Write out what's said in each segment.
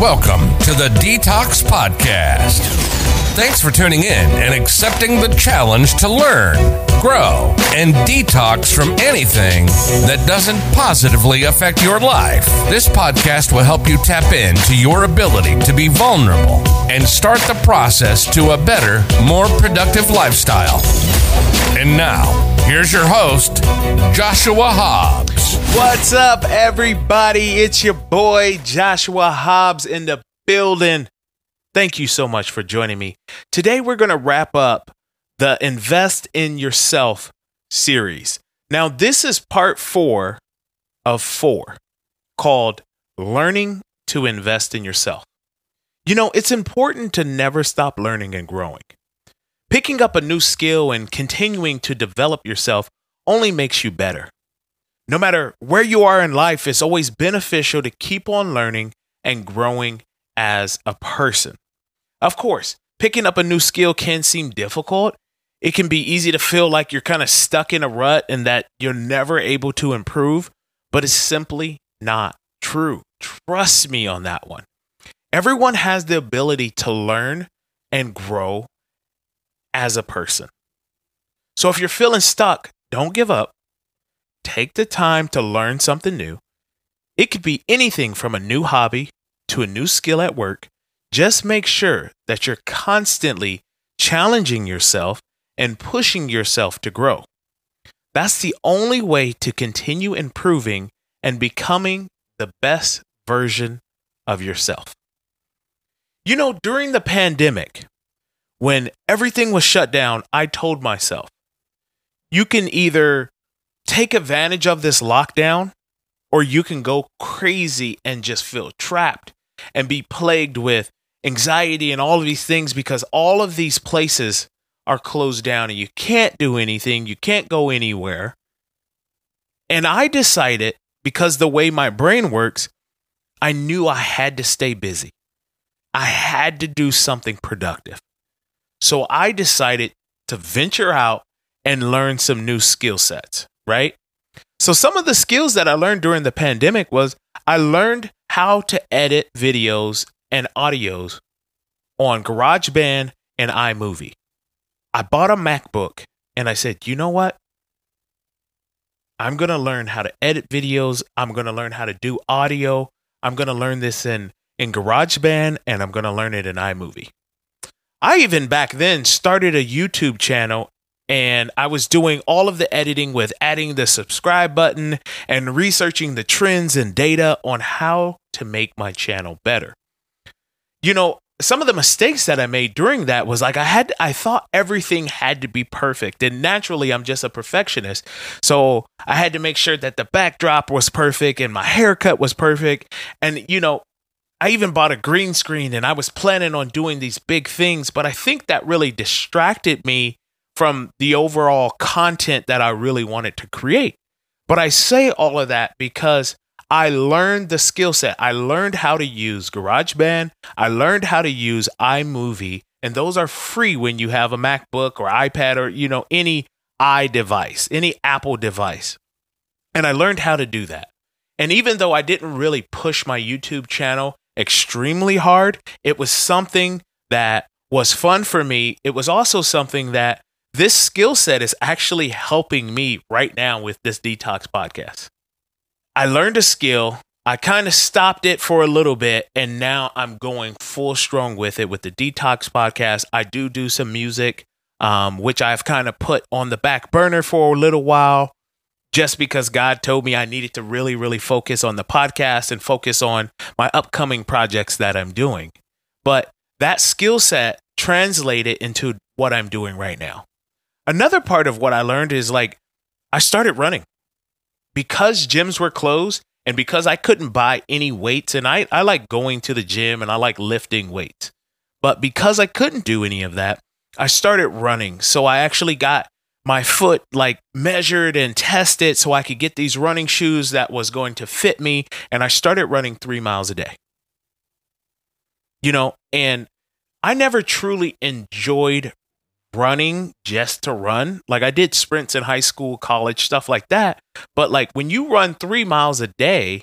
Welcome to the Detox Podcast. Thanks for tuning in and accepting the challenge to learn, grow, and detox from anything that doesn't positively affect your life. This podcast will help you tap into your ability to be vulnerable and start the process to a better, more productive lifestyle. And now, here's your host, Joshua Hobbs. What's up, everybody? It's your boy Joshua Hobbs in the building. Thank you so much for joining me. Today, we're going to wrap up the Invest in Yourself series. Now, this is part four of four called Learning to Invest in Yourself. You know, it's important to never stop learning and growing. Picking up a new skill and continuing to develop yourself only makes you better. No matter where you are in life, it's always beneficial to keep on learning and growing as a person. Of course, picking up a new skill can seem difficult. It can be easy to feel like you're kind of stuck in a rut and that you're never able to improve, but it's simply not true. Trust me on that one. Everyone has the ability to learn and grow as a person. So if you're feeling stuck, don't give up. Take the time to learn something new. It could be anything from a new hobby to a new skill at work. Just make sure that you're constantly challenging yourself and pushing yourself to grow. That's the only way to continue improving and becoming the best version of yourself. You know, during the pandemic, when everything was shut down, I told myself, you can either take advantage of this lockdown or you can go crazy and just feel trapped and be plagued with anxiety and all of these things because all of these places are closed down and you can't do anything, you can't go anywhere. And I decided because the way my brain works, I knew I had to stay busy. I had to do something productive. So I decided to venture out and learn some new skill sets, right? So some of the skills that I learned during the pandemic was I learned how to edit videos and audios on GarageBand and iMovie. I bought a MacBook and I said, "You know what? I'm going to learn how to edit videos. I'm going to learn how to do audio. I'm going to learn this in in GarageBand and I'm going to learn it in iMovie." I even back then started a YouTube channel and I was doing all of the editing with adding the subscribe button and researching the trends and data on how to make my channel better. You know, some of the mistakes that I made during that was like I had I thought everything had to be perfect and naturally I'm just a perfectionist. So I had to make sure that the backdrop was perfect and my haircut was perfect and you know I even bought a green screen and I was planning on doing these big things, but I think that really distracted me from the overall content that I really wanted to create. But I say all of that because I learned the skill set. I learned how to use GarageBand. I learned how to use iMovie, and those are free when you have a MacBook or iPad or you know any i device, any Apple device. And I learned how to do that. And even though I didn't really push my YouTube channel extremely hard, it was something that was fun for me. It was also something that this skill set is actually helping me right now with this detox podcast. I learned a skill. I kind of stopped it for a little bit and now I'm going full strong with it with the detox podcast. I do do some music um, which I've kind of put on the back burner for a little while just because God told me I needed to really, really focus on the podcast and focus on my upcoming projects that I'm doing. But that skill set translated into what I'm doing right now. Another part of what I learned is like, I started running because gyms were closed and because I couldn't buy any weights. And I, I like going to the gym and I like lifting weights. But because I couldn't do any of that, I started running. So I actually got my foot like measured and tested so I could get these running shoes that was going to fit me. And I started running three miles a day. You know, and I never truly enjoyed running just to run. Like I did sprints in high school, college, stuff like that. But like when you run three miles a day,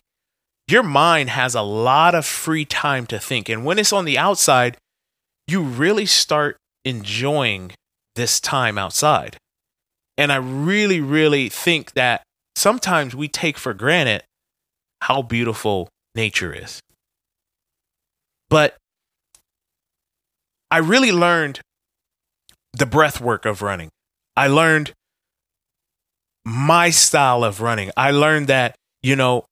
your mind has a lot of free time to think. And when it's on the outside, you really start enjoying this time outside. And I really, really think that sometimes we take for granted how beautiful nature is. But I really learned the breath work of running. I learned my style of running. I learned that, you know,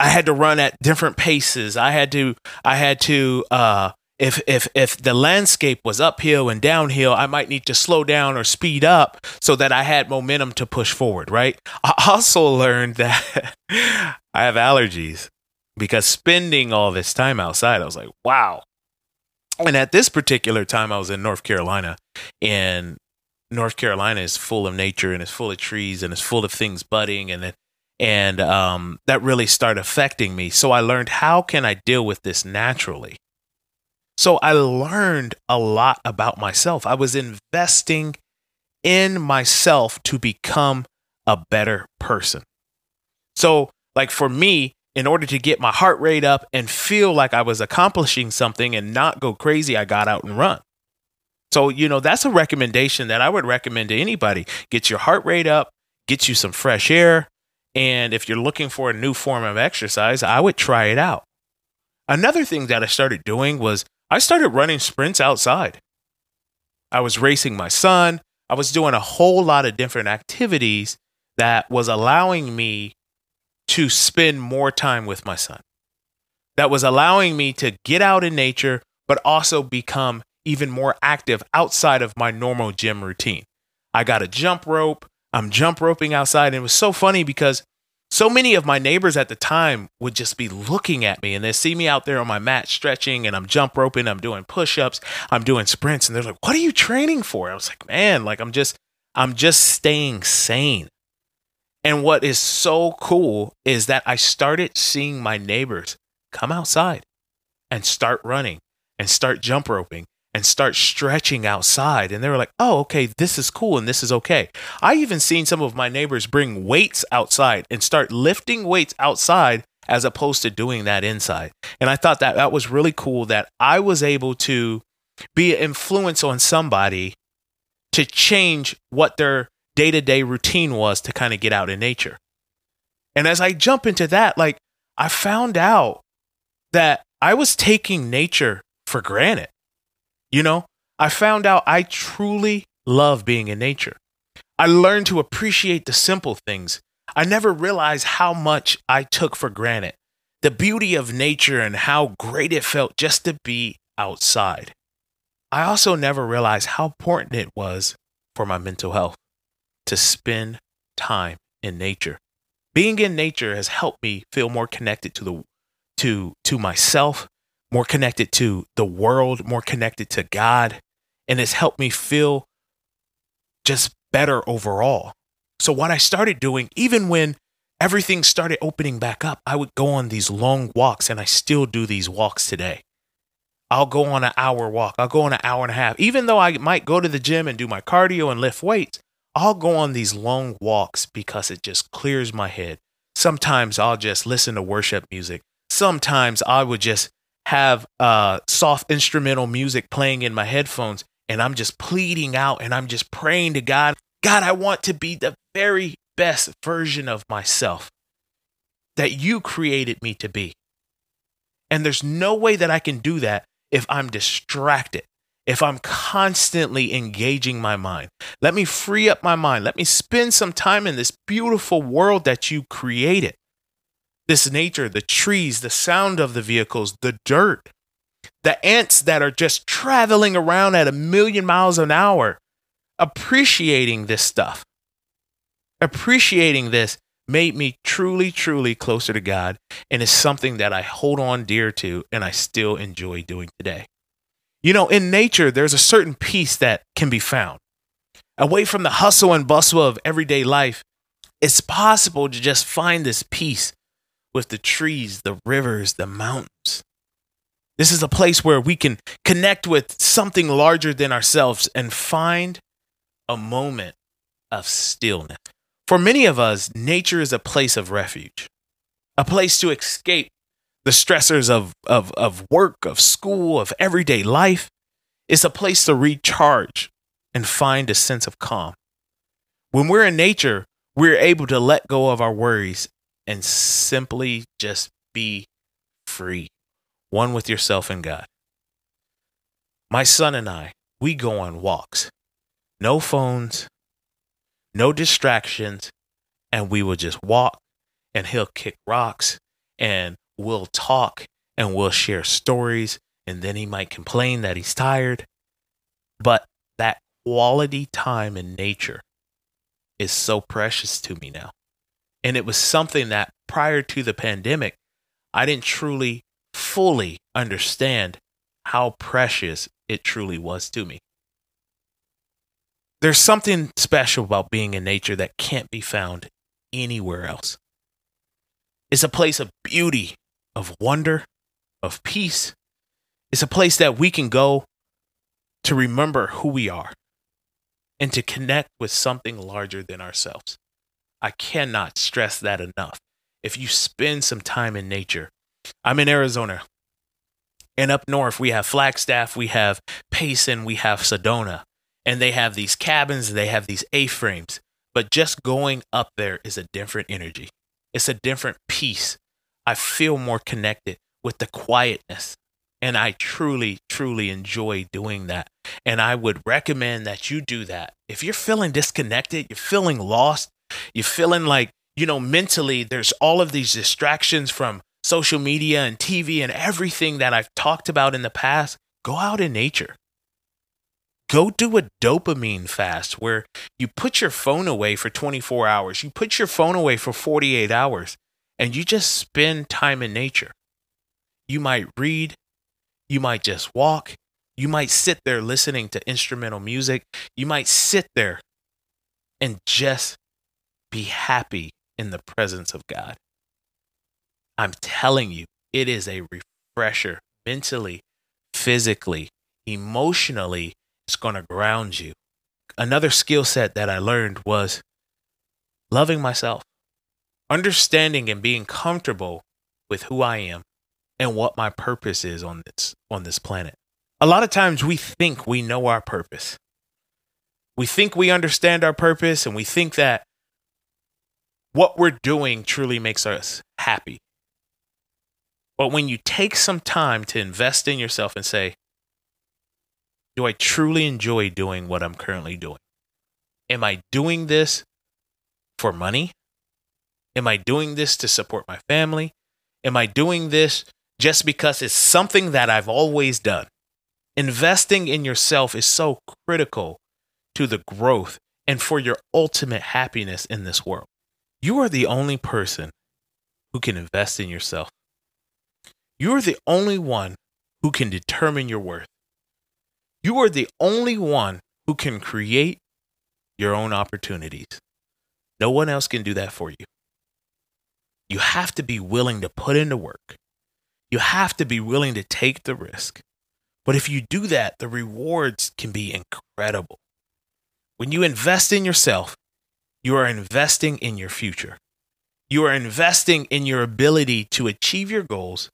I had to run at different paces. I had to I had to uh if if if the landscape was uphill and downhill, I might need to slow down or speed up so that I had momentum to push forward, right? I also learned that I have allergies because spending all this time outside, I was like, wow. And at this particular time, I was in North Carolina, and North Carolina is full of nature and it's full of trees and it's full of things budding and and um, that really started affecting me. So I learned how can I deal with this naturally. So I learned a lot about myself. I was investing in myself to become a better person. So, like for me, in order to get my heart rate up and feel like I was accomplishing something and not go crazy, I got out and run. So, you know, that's a recommendation that I would recommend to anybody. Get your heart rate up, get you some fresh air. And if you're looking for a new form of exercise, I would try it out. Another thing that I started doing was I started running sprints outside. I was racing my son. I was doing a whole lot of different activities that was allowing me to spend more time with my son. That was allowing me to get out in nature, but also become even more active outside of my normal gym routine. I got a jump rope. I'm jump roping outside. And it was so funny because so many of my neighbors at the time would just be looking at me and they see me out there on my mat stretching and I'm jump roping, I'm doing push-ups, I'm doing sprints and they're like, "What are you training for?" I was like, "Man, like I'm just I'm just staying sane." And what is so cool is that I started seeing my neighbors come outside and start running and start jump roping and start stretching outside. And they were like, oh, okay, this is cool and this is okay. I even seen some of my neighbors bring weights outside and start lifting weights outside as opposed to doing that inside. And I thought that that was really cool that I was able to be an influence on somebody to change what their day to day routine was to kind of get out in nature. And as I jump into that, like I found out that I was taking nature for granted. You know, I found out I truly love being in nature. I learned to appreciate the simple things. I never realized how much I took for granted. The beauty of nature and how great it felt just to be outside. I also never realized how important it was for my mental health to spend time in nature. Being in nature has helped me feel more connected to the to to myself more connected to the world, more connected to God, and it's helped me feel just better overall. So, what I started doing, even when everything started opening back up, I would go on these long walks, and I still do these walks today. I'll go on an hour walk, I'll go on an hour and a half. Even though I might go to the gym and do my cardio and lift weights, I'll go on these long walks because it just clears my head. Sometimes I'll just listen to worship music. Sometimes I would just have uh, soft instrumental music playing in my headphones and I'm just pleading out and I'm just praying to God, God, I want to be the very best version of myself that you created me to be. And there's no way that I can do that if I'm distracted, if I'm constantly engaging my mind. Let me free up my mind. Let me spend some time in this beautiful world that you created this nature, the trees, the sound of the vehicles, the dirt, the ants that are just traveling around at a million miles an hour, appreciating this stuff. Appreciating this made me truly, truly closer to God and is something that I hold on dear to and I still enjoy doing today. You know, in nature, there's a certain peace that can be found. Away from the hustle and bustle of everyday life, it's possible to just find this peace with the trees, the rivers, the mountains. This is a place where we can connect with something larger than ourselves and find a moment of stillness. For many of us, nature is a place of refuge, a place to escape the stressors of, of, of work, of school, of everyday life. It's a place to recharge and find a sense of calm. When we're in nature, we're able to let go of our worries and simply just be free, one with yourself and God. My son and I, we go on walks. No phones, no distractions, and we will just walk and he'll kick rocks and we'll talk and we'll share stories and then he might complain that he's tired. But that quality time in nature is so precious to me now. And it was something that prior to the pandemic, I didn't truly fully understand how precious it truly was to me. There's something special about being in nature that can't be found anywhere else. It's a place of beauty, of wonder, of peace. It's a place that we can go to remember who we are and to connect with something larger than ourselves. I cannot stress that enough. If you spend some time in nature, I'm in Arizona. And up north, we have Flagstaff, we have Payson, we have Sedona. And they have these cabins, they have these A frames. But just going up there is a different energy. It's a different peace. I feel more connected with the quietness. And I truly, truly enjoy doing that. And I would recommend that you do that. If you're feeling disconnected, you're feeling lost, you're feeling like, you know, mentally there's all of these distractions from social media and TV and everything that I've talked about in the past, go out in nature. Go do a dopamine fast where you put your phone away for 24 hours, you put your phone away for 48 hours, and you just spend time in nature. You might read, you might just walk, you might sit there listening to instrumental music, you might sit there and just be happy in the presence of God. I'm telling you, it is a refresher mentally, physically, emotionally. It's going to ground you. Another skill set that I learned was loving myself, understanding and being comfortable with who I am and what my purpose is on this on this planet. A lot of times we think we know our purpose. We think we understand our purpose and we think that what we're doing truly makes us happy. But when you take some time to invest in yourself and say, do I truly enjoy doing what I'm currently doing? Am I doing this for money? Am I doing this to support my family? Am I doing this just because it's something that I've always done? Investing in yourself is so critical to the growth and for your ultimate happiness in this world. You are the only person who can invest in yourself. You are the only one who can determine your worth. You are the only one who can create your own opportunities. No one else can do that for you. You have to be willing to put into work. You have to be willing to take the risk. But if you do that, the rewards can be incredible. When you invest in yourself, you are investing in your future. You are investing in your ability to achieve your goals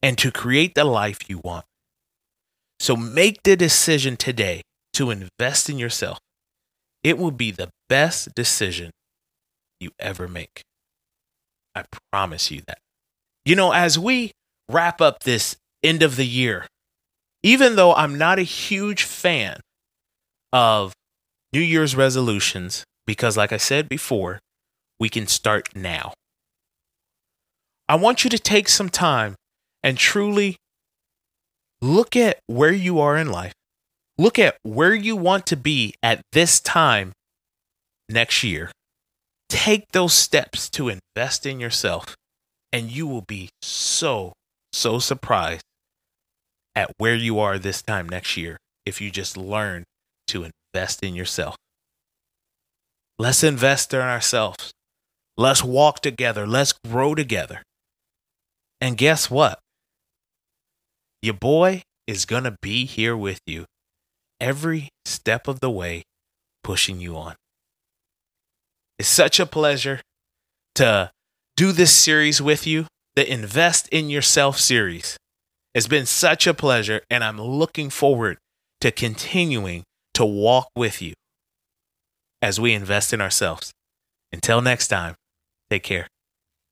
and to create the life you want. So make the decision today to invest in yourself. It will be the best decision you ever make. I promise you that. You know, as we wrap up this end of the year, even though I'm not a huge fan of New Year's resolutions, because like I said before, we can start now. I want you to take some time and truly look at where you are in life. Look at where you want to be at this time next year. Take those steps to invest in yourself, and you will be so, so surprised at where you are this time next year if you just learn to invest in yourself. Let's invest in ourselves. Let's walk together. Let's grow together. And guess what? Your boy is going to be here with you every step of the way, pushing you on. It's such a pleasure to do this series with you, the Invest in Yourself series. It's been such a pleasure, and I'm looking forward to continuing to walk with you as we invest in ourselves. Until next time, take care.